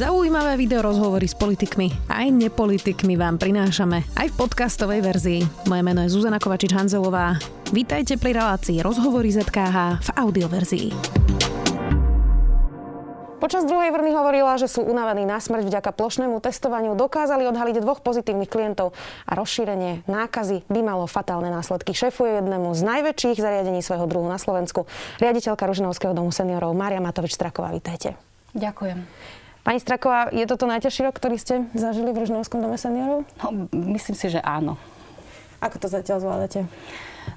Zaujímavé video rozhovory s politikmi aj nepolitikmi vám prinášame aj v podcastovej verzii. Moje meno je Zuzana Kovačič-Hanzelová. Vítajte pri relácii Rozhovory ZKH v audioverzii. Počas druhej vrny hovorila, že sú unavení na smrť vďaka plošnému testovaniu. Dokázali odhaliť dvoch pozitívnych klientov a rozšírenie nákazy by malo fatálne následky. Šefuje jednému z najväčších zariadení svojho druhu na Slovensku. Riaditeľka Ružinovského domu seniorov Mária Matovič-Straková, vítajte. Ďakujem. Pani Straková, je toto najťažší rok, ktorý ste zažili v Ružinovskom dome seniorov? No, myslím si, že áno. Ako to zatiaľ zvládate?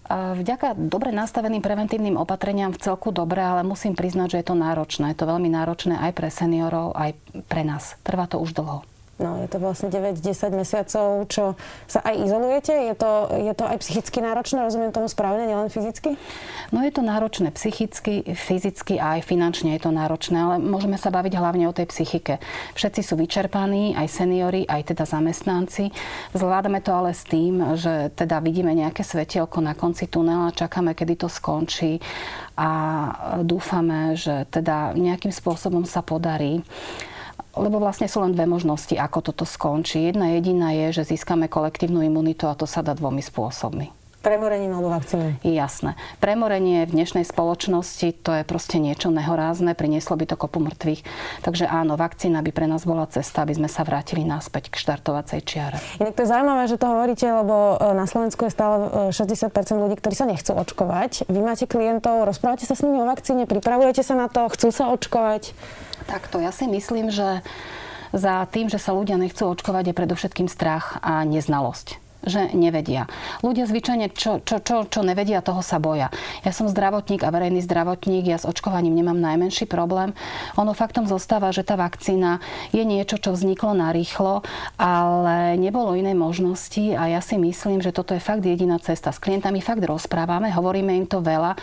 Vďaka dobre nastaveným preventívnym opatreniam v celku dobre, ale musím priznať, že je to náročné. Je to veľmi náročné aj pre seniorov, aj pre nás. Trvá to už dlho. No, je to vlastne 9-10 mesiacov, čo sa aj izolujete. Je to, je to aj psychicky náročné, rozumiem tomu správne, nielen fyzicky? No je to náročné psychicky, fyzicky a aj finančne je to náročné, ale môžeme sa baviť hlavne o tej psychike. Všetci sú vyčerpaní, aj seniory, aj teda zamestnanci. Zvládame to ale s tým, že teda vidíme nejaké svetielko na konci tunela, čakáme, kedy to skončí a dúfame, že teda nejakým spôsobom sa podarí lebo vlastne sú len dve možnosti, ako toto skončí. Jedna jediná je, že získame kolektívnu imunitu a to sa dá dvomi spôsobmi. Premorením alebo vakcínou? Jasné. Premorenie v dnešnej spoločnosti to je proste niečo nehorázne, prinieslo by to kopu mŕtvych. Takže áno, vakcína by pre nás bola cesta, aby sme sa vrátili naspäť k štartovacej čiare. Inak to je zaujímavé, že to hovoríte, lebo e, na Slovensku je stále 60% e, ľudí, ktorí sa nechcú očkovať. Vy máte klientov, rozprávate sa s nimi o vakcíne, pripravujete sa na to, chcú sa očkovať? Takto, ja si myslím, že za tým, že sa ľudia nechcú očkovať, je predovšetkým strach a neznalosť že nevedia. Ľudia zvyčajne, čo, čo, čo, čo nevedia, toho sa boja. Ja som zdravotník a verejný zdravotník, ja s očkovaním nemám najmenší problém. Ono faktom zostáva, že tá vakcína je niečo, čo vzniklo narýchlo, ale nebolo inej možnosti a ja si myslím, že toto je fakt jediná cesta. S klientami fakt rozprávame, hovoríme im to veľa.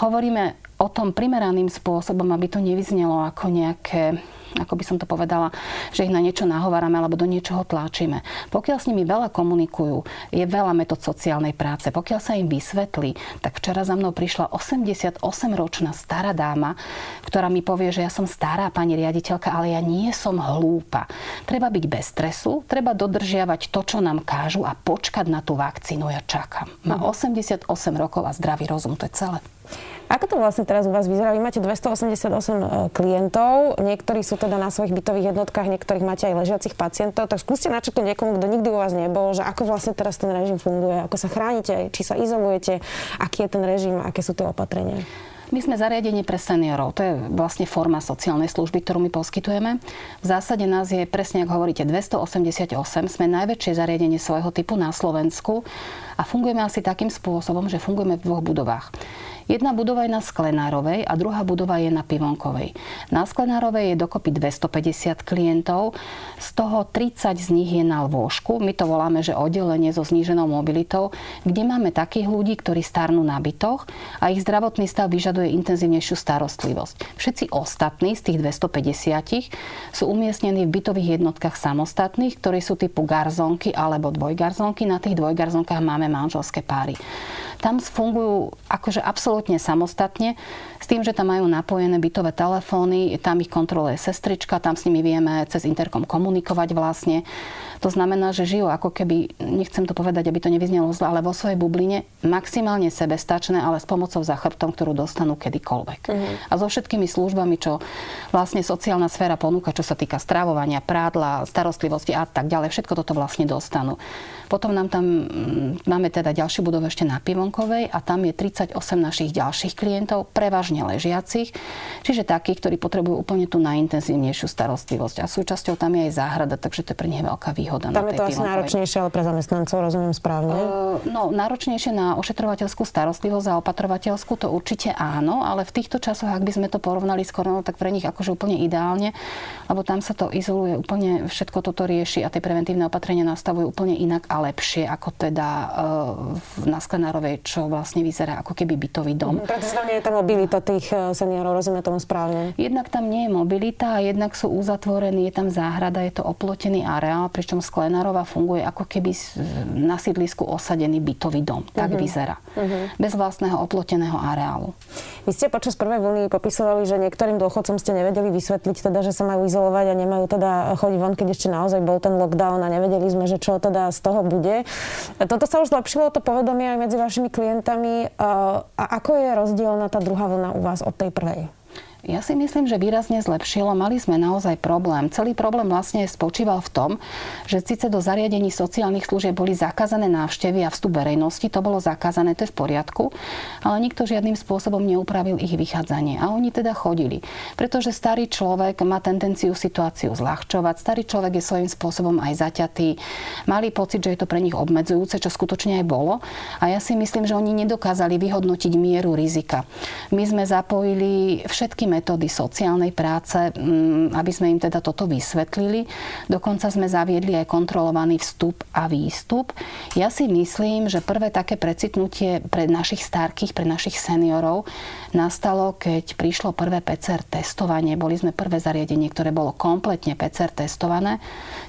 Hovoríme o tom primeraným spôsobom, aby to nevyznelo ako nejaké ako by som to povedala, že ich na niečo nahovárame alebo do niečoho tlačíme. Pokiaľ s nimi veľa komunikujú, je veľa metód sociálnej práce. Pokiaľ sa im vysvetlí, tak včera za mnou prišla 88-ročná stará dáma, ktorá mi povie, že ja som stará pani riaditeľka, ale ja nie som hlúpa. Treba byť bez stresu, treba dodržiavať to, čo nám kážu a počkať na tú vakcínu. Ja čakám. Má 88 mhm. rokov a zdravý rozum, to je celé. Ako to vlastne teraz u vás vyzerá? Vy máte 288 e, klientov, niektorí sú teda na svojich bytových jednotkách, niektorých máte aj ležiacich pacientov, tak skúste načrtnúť niekomu, kto nikdy u vás nebol, že ako vlastne teraz ten režim funguje, ako sa chránite, či sa izolujete, aký je ten režim, aké sú tie opatrenia. My sme zariadenie pre seniorov. To je vlastne forma sociálnej služby, ktorú my poskytujeme. V zásade nás je, presne ako hovoríte, 288. Sme najväčšie zariadenie svojho typu na Slovensku a fungujeme asi takým spôsobom, že fungujeme v dvoch budovách. Jedna budova je na Sklenárovej a druhá budova je na Pivonkovej. Na Sklenárovej je dokopy 250 klientov, z toho 30 z nich je na lôžku. My to voláme, že oddelenie so zníženou mobilitou, kde máme takých ľudí, ktorí starnú na bytoch a ich zdravotný stav vyžaduje intenzívnejšiu starostlivosť. Všetci ostatní z tých 250 sú umiestnení v bytových jednotkách samostatných, ktorí sú typu garzonky alebo dvojgarzonky. Na tých dvojgarzonkách máme manželské páry. Tam fungujú akože absolútne samostatne, s tým, že tam majú napojené bytové telefóny, tam ich kontroluje sestrička, tam s nimi vieme cez interkom komunikovať vlastne. To znamená, že žijú ako keby, nechcem to povedať, aby to nevyznelo zle, ale vo svojej bubline maximálne sebestačné, ale s pomocou za chrbtom, ktorú dostanú kedykoľvek. Uh-huh. A so všetkými službami, čo vlastne sociálna sféra ponúka, čo sa týka stravovania, prádla, starostlivosti a tak ďalej, všetko toto vlastne dostanú. Potom nám tam mm, máme teda ďalšiu budovu ešte na Pivonkovej a tam je 38 našich ďalších klientov, prevažne ležiacich, čiže takých, ktorí potrebujú úplne tú najintenzívnejšiu starostlivosť. A súčasťou tam je aj záhrada, takže to je pre nich veľká výhoda. Tam je to asi náročnejšie, ale pre zamestnancov, rozumiem správne? Uh, no, náročnejšie na ošetrovateľskú starostlivosť a opatrovateľskú to určite áno, ale v týchto časoch, ak by sme to porovnali s koronou, tak pre nich akože úplne ideálne, lebo tam sa to izoluje úplne, všetko toto rieši a tie preventívne opatrenia nastavujú úplne inak a lepšie ako teda eh, na Sklenárovej, čo vlastne vyzerá ako keby bytový dom. Pretože tam nie je tá mobilita tých e, seniorov, rozumiem tomu správne. Jednak tam nie je mobilita jednak sú uzatvorení, je tam záhrada, je to oplotený areál, pričom Sklenárova funguje ako keby na sídlisku osadený bytový dom. Tak uh-huh. vyzerá. Uh-huh. Bez vlastného oploteného areálu. Vy ste počas prvej vlny popisovali, že niektorým dôchodcom ste nevedeli vysvetliť, teda, že sa majú izolovať a nemajú teda chodiť von, keď ešte naozaj bol ten lockdown a nevedeli sme, že čo teda z toho bude. Toto sa už zlepšilo, to povedomie aj medzi vašimi klientami. A ako je rozdielna tá druhá vlna u vás od tej prvej? Ja si myslím, že výrazne zlepšilo. Mali sme naozaj problém. Celý problém vlastne spočíval v tom, že síce do zariadení sociálnych služieb boli zakázané návštevy a vstup verejnosti, to bolo zakázané, to je v poriadku, ale nikto žiadnym spôsobom neupravil ich vychádzanie. A oni teda chodili. Pretože starý človek má tendenciu situáciu zľahčovať, starý človek je svojím spôsobom aj zaťatý, mali pocit, že je to pre nich obmedzujúce, čo skutočne aj bolo. A ja si myslím, že oni nedokázali vyhodnotiť mieru rizika. My sme zapojili všetky metódy sociálnej práce, mm, aby sme im teda toto vysvetlili. Dokonca sme zaviedli aj kontrolovaný vstup a výstup. Ja si myslím, že prvé také precitnutie pre našich starkých, pre našich seniorov nastalo, keď prišlo prvé PCR testovanie. Boli sme prvé zariadenie, ktoré bolo kompletne PCR testované.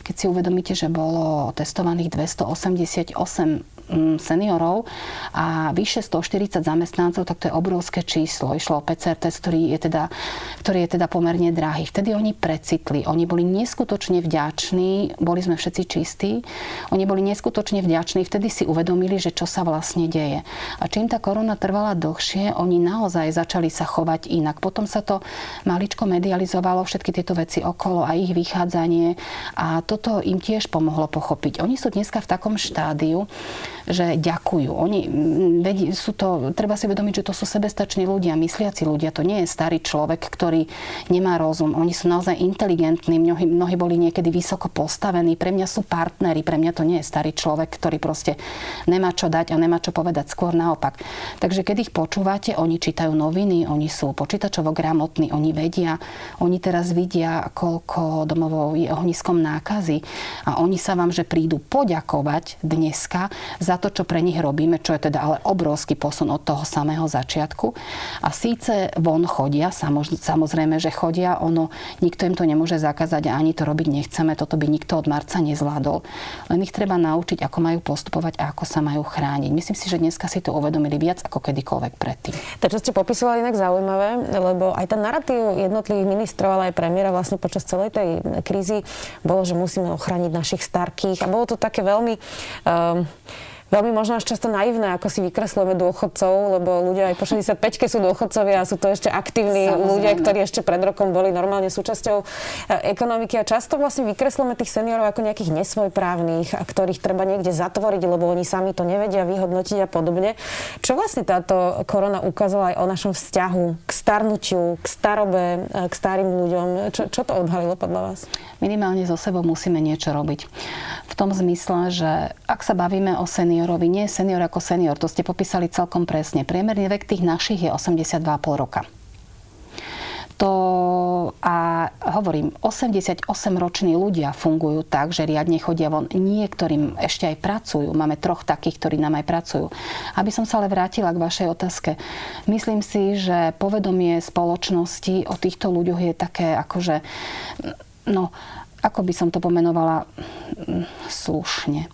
Keď si uvedomíte, že bolo testovaných 288 Mm, seniorov a vyše 140 zamestnancov, tak to je obrovské číslo. Išlo o PCR test, ktorý je teda, ktorý je teda pomerne drahý. Vtedy oni precitli, oni boli neskutočne vďační, boli sme všetci čistí, oni boli neskutočne vďační, vtedy si uvedomili, že čo sa vlastne deje. A čím tá korona trvala dlhšie, oni naozaj začali sa chovať inak. Potom sa to maličko medializovalo, všetky tieto veci okolo a ich vychádzanie a toto im tiež pomohlo pochopiť. Oni sú dneska v takom štádiu, že ďakujú. Oni, vedí, sú to, treba si uvedomiť, že to sú sebestační ľudia, mysliaci ľudia. To nie je starý človek, ktorý nemá rozum. Oni sú naozaj inteligentní, mnohí, mnohí boli niekedy vysoko postavení. Pre mňa sú partneri, pre mňa to nie je starý človek, ktorý proste nemá čo dať a nemá čo povedať. Skôr naopak. Takže keď ich počúvate, oni čítajú noviny, oni sú počítačovo gramotní, oni vedia, oni teraz vidia, koľko domovov je ohniskom nákazy a oni sa vám, že prídu poďakovať dneska za to, čo pre nich robíme, čo je teda ale obrovský posun od toho samého začiatku. A síce von chodia, samozrejme, že chodia, ono, nikto im to nemôže zakázať a ani to robiť nechceme, toto by nikto od marca nezvládol. Len ich treba naučiť, ako majú postupovať a ako sa majú chrániť. Myslím si, že dneska si to uvedomili viac ako kedykoľvek predtým. To, čo ste popisovali, inak zaujímavé, lebo aj ten narratív jednotlivých ministrov, ale aj premiéra vlastne počas celej tej krízy bolo, že musíme ochrániť našich starkých a bolo to také veľmi um, veľmi možno až často naivné, ako si vykreslujeme dôchodcov, lebo ľudia aj po 65 sú dôchodcovia a sú to ešte aktívni Samozrejme. ľudia, ktorí ešte pred rokom boli normálne súčasťou e, ekonomiky a často vlastne vykreslujeme tých seniorov ako nejakých nesvojprávnych, a ktorých treba niekde zatvoriť, lebo oni sami to nevedia vyhodnotiť a podobne. Čo vlastne táto korona ukázala aj o našom vzťahu k starnutiu, k starobe, e, k starým ľuďom? Čo, čo to odhalilo podľa vás? Minimálne so sebou musíme niečo robiť. V tom zmysle, že ak sa bavíme o senioroch, seniorovi. Nie senior ako senior, to ste popísali celkom presne. Priemerný vek tých našich je 82,5 roka to a hovorím, 88-roční ľudia fungujú tak, že riadne chodia von. Niektorým ešte aj pracujú. Máme troch takých, ktorí nám aj pracujú. Aby som sa ale vrátila k vašej otázke. Myslím si, že povedomie spoločnosti o týchto ľuďoch je také akože, no, ako by som to pomenovala mm, slušne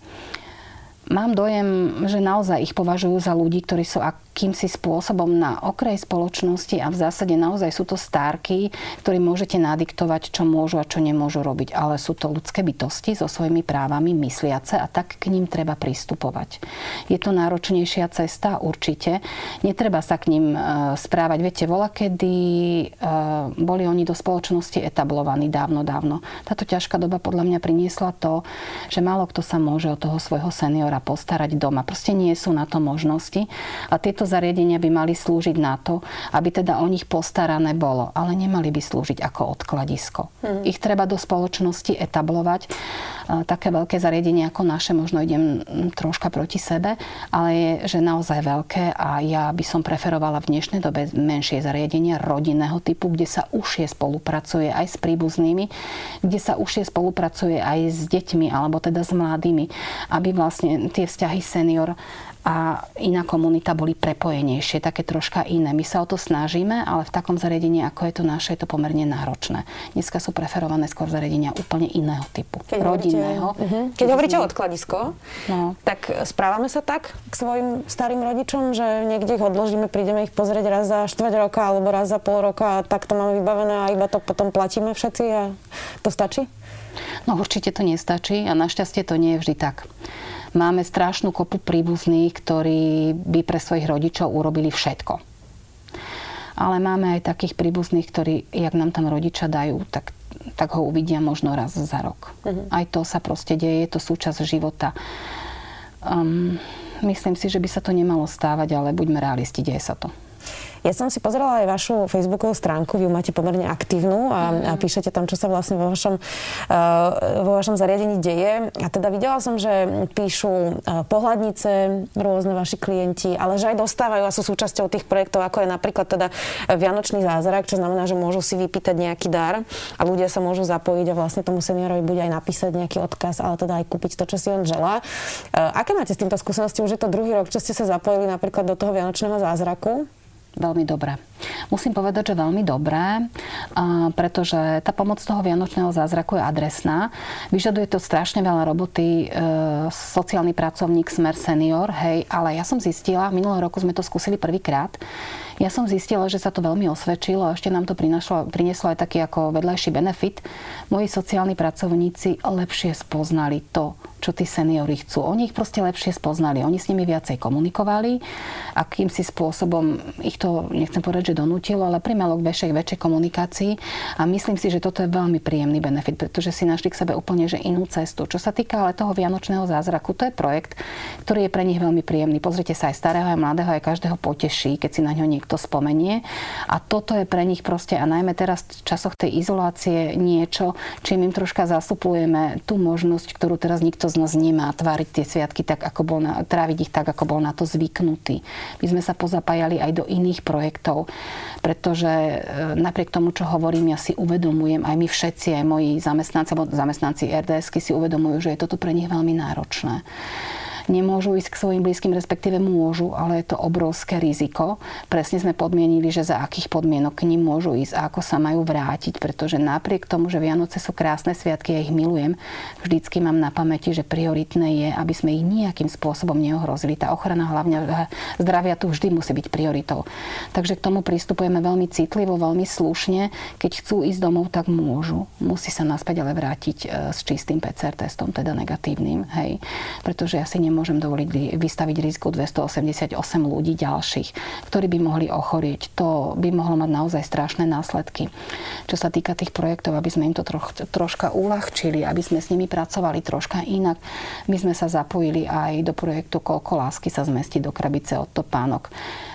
mám dojem, že naozaj ich považujú za ľudí, ktorí sú akýmsi spôsobom na okrej spoločnosti a v zásade naozaj sú to stárky, ktorí môžete nadiktovať, čo môžu a čo nemôžu robiť. Ale sú to ľudské bytosti so svojimi právami, mysliace a tak k ním treba pristupovať. Je to náročnejšia cesta? Určite. Netreba sa k ním e, správať. Viete, vola, kedy e, boli oni do spoločnosti etablovaní dávno, dávno. Táto ťažká doba podľa mňa priniesla to, že málo kto sa môže o toho svojho seniora postarať doma. Proste nie sú na to možnosti. A tieto zariadenia by mali slúžiť na to, aby teda o nich postarané bolo, ale nemali by slúžiť ako odkladisko. Hmm. Ich treba do spoločnosti etablovať. Také veľké zariadenie ako naše, možno idem troška proti sebe, ale je, že naozaj veľké a ja by som preferovala v dnešnej dobe menšie zariadenia rodinného typu, kde sa užšie spolupracuje aj s príbuznými, kde sa užšie spolupracuje aj s deťmi alebo teda s mladými, aby vlastne tie vzťahy senior a iná komunita boli prepojenejšie, také troška iné. My sa o to snažíme, ale v takom zariadení, ako je to naše, je to pomerne náročné. Dneska sú preferované skôr zariadenia úplne iného typu. Keď rodinného. Hovoríte, uh-huh. Keď hovoríte o odkladisko, no. tak správame sa tak k svojim starým rodičom, že niekde ich odložíme, prídeme ich pozrieť raz za štvrť roka alebo raz za pol roka a tak to máme vybavené a iba to potom platíme všetci a to stačí? No určite to nestačí a našťastie to nie je vždy tak. Máme strašnú kopu príbuzných, ktorí by pre svojich rodičov urobili všetko. Ale máme aj takých príbuzných, ktorí, jak nám tam rodičia dajú, tak, tak ho uvidia možno raz za rok. Uh-huh. Aj to sa proste deje, je to súčasť života. Um, myslím si, že by sa to nemalo stávať, ale buďme realisti, deje sa to. Ja som si pozerala aj vašu facebookovú stránku, vy ju máte pomerne aktívnu a, a mhm. píšete tam, čo sa vlastne vo vašom, uh, vo vašom zariadení deje. A teda videla som, že píšu uh, pohľadnice rôzne vaši klienti, ale že aj dostávajú a sú súčasťou tých projektov, ako je napríklad teda Vianočný zázrak, čo znamená, že môžu si vypýtať nejaký dar a ľudia sa môžu zapojiť a vlastne tomu seniorovi bude aj napísať nejaký odkaz, ale teda aj kúpiť to, čo si on želá. Uh, aké máte s týmto skúsenosti? Už je to druhý rok, čo ste sa zapojili napríklad do toho Vianočného zázraku? Veľmi dobré. Musím povedať, že veľmi dobré, pretože tá pomoc toho Vianočného zázraku je adresná. Vyžaduje to strašne veľa roboty e, sociálny pracovník Smer Senior, hej, ale ja som zistila, minulého roku sme to skúsili prvýkrát, ja som zistila, že sa to veľmi osvedčilo a ešte nám to prinašlo, prinieslo aj taký ako vedľajší benefit. Moji sociálni pracovníci lepšie spoznali to, čo tí seniori chcú. Oni ich proste lepšie spoznali. Oni s nimi viacej komunikovali. Akýmsi spôsobom ich to, nechcem povedať, že donútilo, ale primelo k väčšej, väčšej komunikácii. A myslím si, že toto je veľmi príjemný benefit, pretože si našli k sebe úplne že inú cestu. Čo sa týka ale toho Vianočného zázraku, to je projekt, ktorý je pre nich veľmi príjemný. Pozrite sa aj starého, aj mladého, aj každého poteší, keď si na ňo niekto spomenie. A toto je pre nich proste, a najmä teraz v časoch tej izolácie niečo, čím im troška zasuplujeme tú možnosť, ktorú teraz nikto z nás nemá tváriť tie sviatky tak, ako bol na, tráviť ich tak, ako bol na to zvyknutý. My sme sa pozapájali aj do iných projektov, pretože e, napriek tomu, čo hovorím, ja si uvedomujem, aj my všetci, aj moji zamestnanci, alebo zamestnanci RDSky si uvedomujú, že je toto pre nich veľmi náročné nemôžu ísť k svojim blízkym, respektíve môžu, ale je to obrovské riziko. Presne sme podmienili, že za akých podmienok k ním môžu ísť a ako sa majú vrátiť, pretože napriek tomu, že Vianoce sú krásne sviatky, ja ich milujem, vždycky mám na pamäti, že prioritné je, aby sme ich nejakým spôsobom neohrozili. Tá ochrana hlavne zdravia tu vždy musí byť prioritou. Takže k tomu pristupujeme veľmi citlivo, veľmi slušne. Keď chcú ísť domov, tak môžu. Musí sa naspäť ale vrátiť e, s čistým PCR testom, teda negatívnym. Hej. Pretože ja si nemôžem nemôžem dovoliť vystaviť riziku 288 ľudí ďalších, ktorí by mohli ochorieť. To by mohlo mať naozaj strašné následky. Čo sa týka tých projektov, aby sme im to troch, troška uľahčili, aby sme s nimi pracovali troška inak, my sme sa zapojili aj do projektu Koľko lásky sa zmestí do krabice od topánok.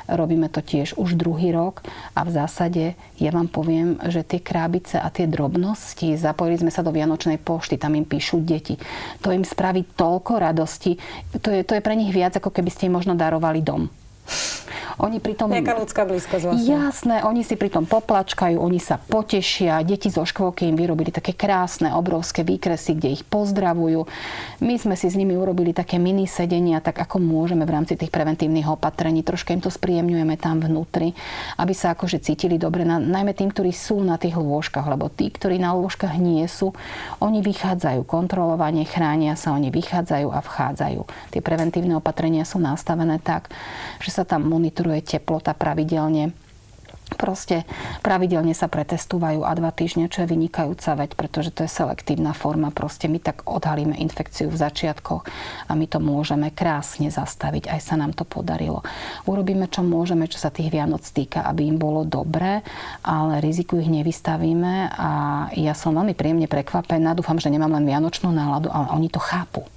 Robíme to tiež už druhý rok a v zásade ja vám poviem, že tie krábice a tie drobnosti, zapojili sme sa do Vianočnej pošty, tam im píšu deti. To im spraví toľko radosti. To je, to je pre nich viac, ako keby ste im možno darovali dom. Oni pritom... Nejaká ľudská blízkosť vlastne. Jasné, oni si pritom poplačkajú, oni sa potešia. Deti zo škôlky im vyrobili také krásne, obrovské výkresy, kde ich pozdravujú. My sme si s nimi urobili také mini sedenia, tak ako môžeme v rámci tých preventívnych opatrení. Troška im to spríjemňujeme tam vnútri, aby sa akože cítili dobre, na, najmä tým, ktorí sú na tých lôžkach, lebo tí, ktorí na lôžkach nie sú, oni vychádzajú kontrolovanie, chránia sa, oni vychádzajú a vchádzajú. Tie preventívne opatrenia sú nastavené tak, že sa tam monitoruje teplota pravidelne. Proste pravidelne sa pretestúvajú a dva týždne, čo je vynikajúca veď, pretože to je selektívna forma. Proste my tak odhalíme infekciu v začiatkoch a my to môžeme krásne zastaviť. Aj sa nám to podarilo. Urobíme, čo môžeme, čo sa tých Vianoc týka, aby im bolo dobré, ale riziku ich nevystavíme a ja som veľmi príjemne prekvapená. Dúfam, že nemám len vianočnú náladu, ale oni to chápu.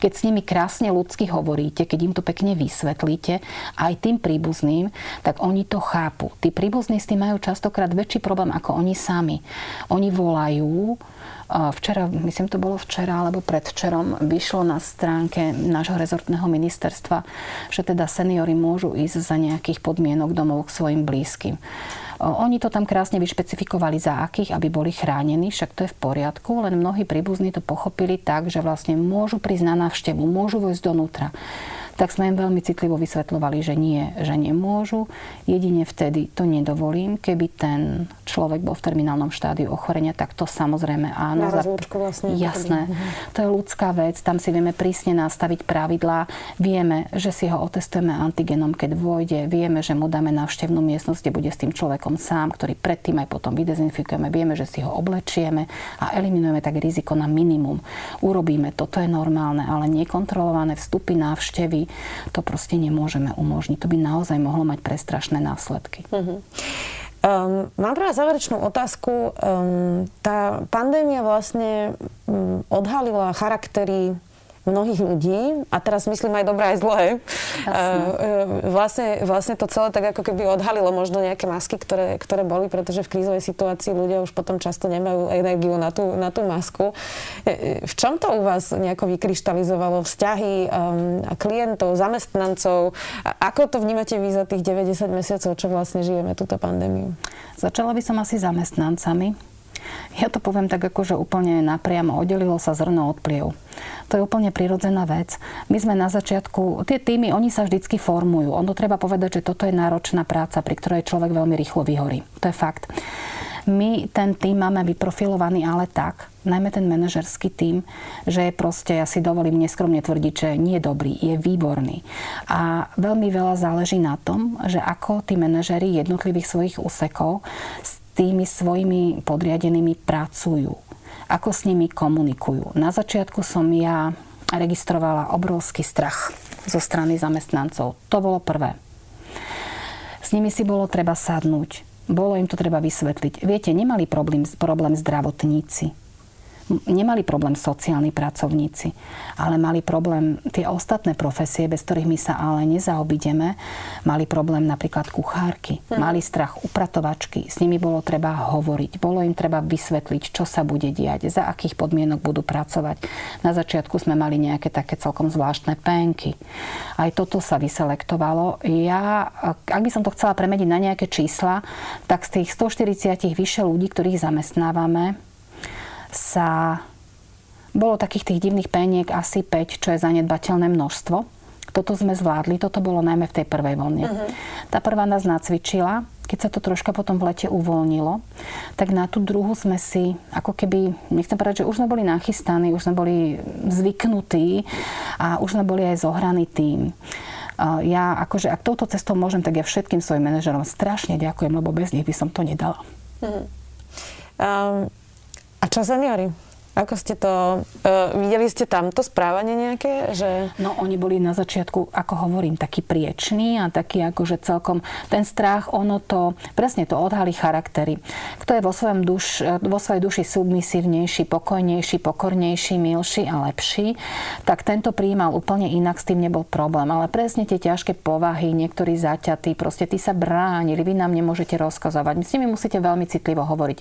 Keď s nimi krásne ľudsky hovoríte, keď im to pekne vysvetlíte, aj tým príbuzným, tak oni to chápu. Tí príbuzní s tým majú častokrát väčší problém ako oni sami. Oni volajú, Včera, myslím, to bolo včera alebo predvčerom, vyšlo na stránke nášho rezortného ministerstva, že teda seniory môžu ísť za nejakých podmienok domov k svojim blízkym. Oni to tam krásne vyšpecifikovali za akých, aby boli chránení, však to je v poriadku, len mnohí príbuzní to pochopili tak, že vlastne môžu prísť na návštevu, môžu vojsť donútra. Tak sme im veľmi citlivo vysvetľovali, že nie, že nemôžu. Jedine vtedy to nedovolím, keby ten človek bol v terminálnom štádiu ochorenia, tak to samozrejme áno. Na vlastne. Jasné. To je ľudská vec, tam si vieme prísne nastaviť pravidlá. Vieme, že si ho otestujeme antigenom, keď vôjde. Vieme, že mu dáme návštevnú miestnosť, kde bude s tým človekom sám, ktorý predtým aj potom vydezinfikujeme. Vieme, že si ho oblečieme a eliminujeme tak riziko na minimum. Urobíme to, to je normálne, ale nekontrolované vstupy, návštevy, to proste nemôžeme umožniť. To by naozaj mohlo mať prestrašné následky. Uh-huh. Um, mám pre vás záverečnú otázku. Um, tá pandémia vlastne um, odhalila charaktery mnohých ľudí, a teraz myslím aj dobré, aj zlé, uh, vlastne, vlastne to celé tak ako keby odhalilo možno nejaké masky, ktoré, ktoré boli, pretože v krízovej situácii ľudia už potom často nemajú energiu na tú, na tú masku. V čom to u vás nejako vykryštalizovalo vzťahy um, klientov, zamestnancov? Ako to vnímate vy za tých 90 mesiacov, čo vlastne žijeme túto pandémiu? Začala by som asi zamestnancami ja to poviem tak ako, že úplne napriamo oddelilo sa zrno od pliev. To je úplne prirodzená vec. My sme na začiatku, tie týmy, oni sa vždycky formujú. Ono treba povedať, že toto je náročná práca, pri ktorej človek veľmi rýchlo vyhorí. To je fakt. My ten tým máme vyprofilovaný ale tak, najmä ten manažerský tým, že je proste, ja si dovolím neskromne tvrdiť, že nie je dobrý, je výborný. A veľmi veľa záleží na tom, že ako tí manažeri jednotlivých svojich úsekov tými svojimi podriadenými pracujú, ako s nimi komunikujú. Na začiatku som ja registrovala obrovský strach zo strany zamestnancov. To bolo prvé. S nimi si bolo treba sadnúť. Bolo im to treba vysvetliť. Viete, nemali problém, problém zdravotníci nemali problém sociálni pracovníci, ale mali problém tie ostatné profesie, bez ktorých my sa ale nezaobideme. Mali problém napríklad kuchárky, hm. mali strach upratovačky, s nimi bolo treba hovoriť, bolo im treba vysvetliť, čo sa bude diať, za akých podmienok budú pracovať. Na začiatku sme mali nejaké také celkom zvláštne penky. Aj toto sa vyselektovalo. Ja, ak by som to chcela premeniť na nejaké čísla, tak z tých 140 vyše ľudí, ktorých zamestnávame, sa bolo takých tých divných peniek asi 5, čo je zanedbateľné množstvo. Toto sme zvládli, toto bolo najmä v tej prvej vlne. Uh-huh. Tá prvá nás nacvičila, keď sa to troška potom v lete uvoľnilo, tak na tú druhú sme si, ako keby, nechcem povedať, že už sme boli nachystaní, už sme boli zvyknutí a už sme boli aj zohraný tým. Ja akože, ak touto cestou môžem, tak ja všetkým svojim manažerom strašne ďakujem, lebo bez nich by som to nedala. Uh-huh. Um, a čo seniori? Ako ste to... Uh, videli ste tam to správanie nejaké? Že... No oni boli na začiatku, ako hovorím, taký priečný a taký akože celkom... Ten strach, ono to... Presne to odhalí charaktery. Kto je vo, svojom duš, vo svojej duši submisívnejší, pokojnejší, pokornejší, milší a lepší, tak tento prijímal úplne inak, s tým nebol problém. Ale presne tie ťažké povahy, niektorí zaťatí, proste tí sa bránili, vy nám nemôžete rozkazovať. S nimi musíte veľmi citlivo hovoriť.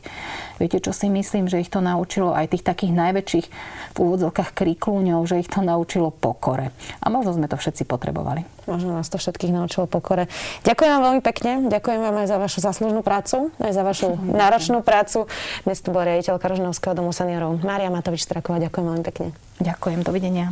Viete, čo si myslím, že ich to naučilo aj tých takých takých najväčších v úvodzovkách kriklúňov, že ich to naučilo pokore. A možno sme to všetci potrebovali. Možno nás to všetkých naučilo pokore. Ďakujem vám veľmi pekne. Ďakujem vám aj za vašu zaslúžnú prácu, aj za vašu náročnú prácu. Dnes tu bola riaditeľka Rožnovského domu seniorov Mária Matovič Straková. Ďakujem veľmi pekne. Ďakujem, dovidenia.